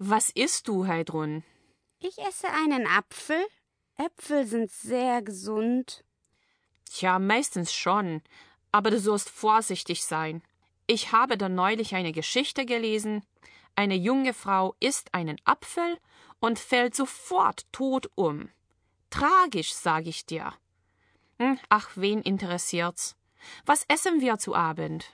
Was isst du, Heidrun? Ich esse einen Apfel. Äpfel sind sehr gesund. Tja, meistens schon. Aber du sollst vorsichtig sein. Ich habe da neulich eine Geschichte gelesen. Eine junge Frau isst einen Apfel und fällt sofort tot um. Tragisch, sag ich dir. Hm, ach, wen interessiert's? Was essen wir zu Abend?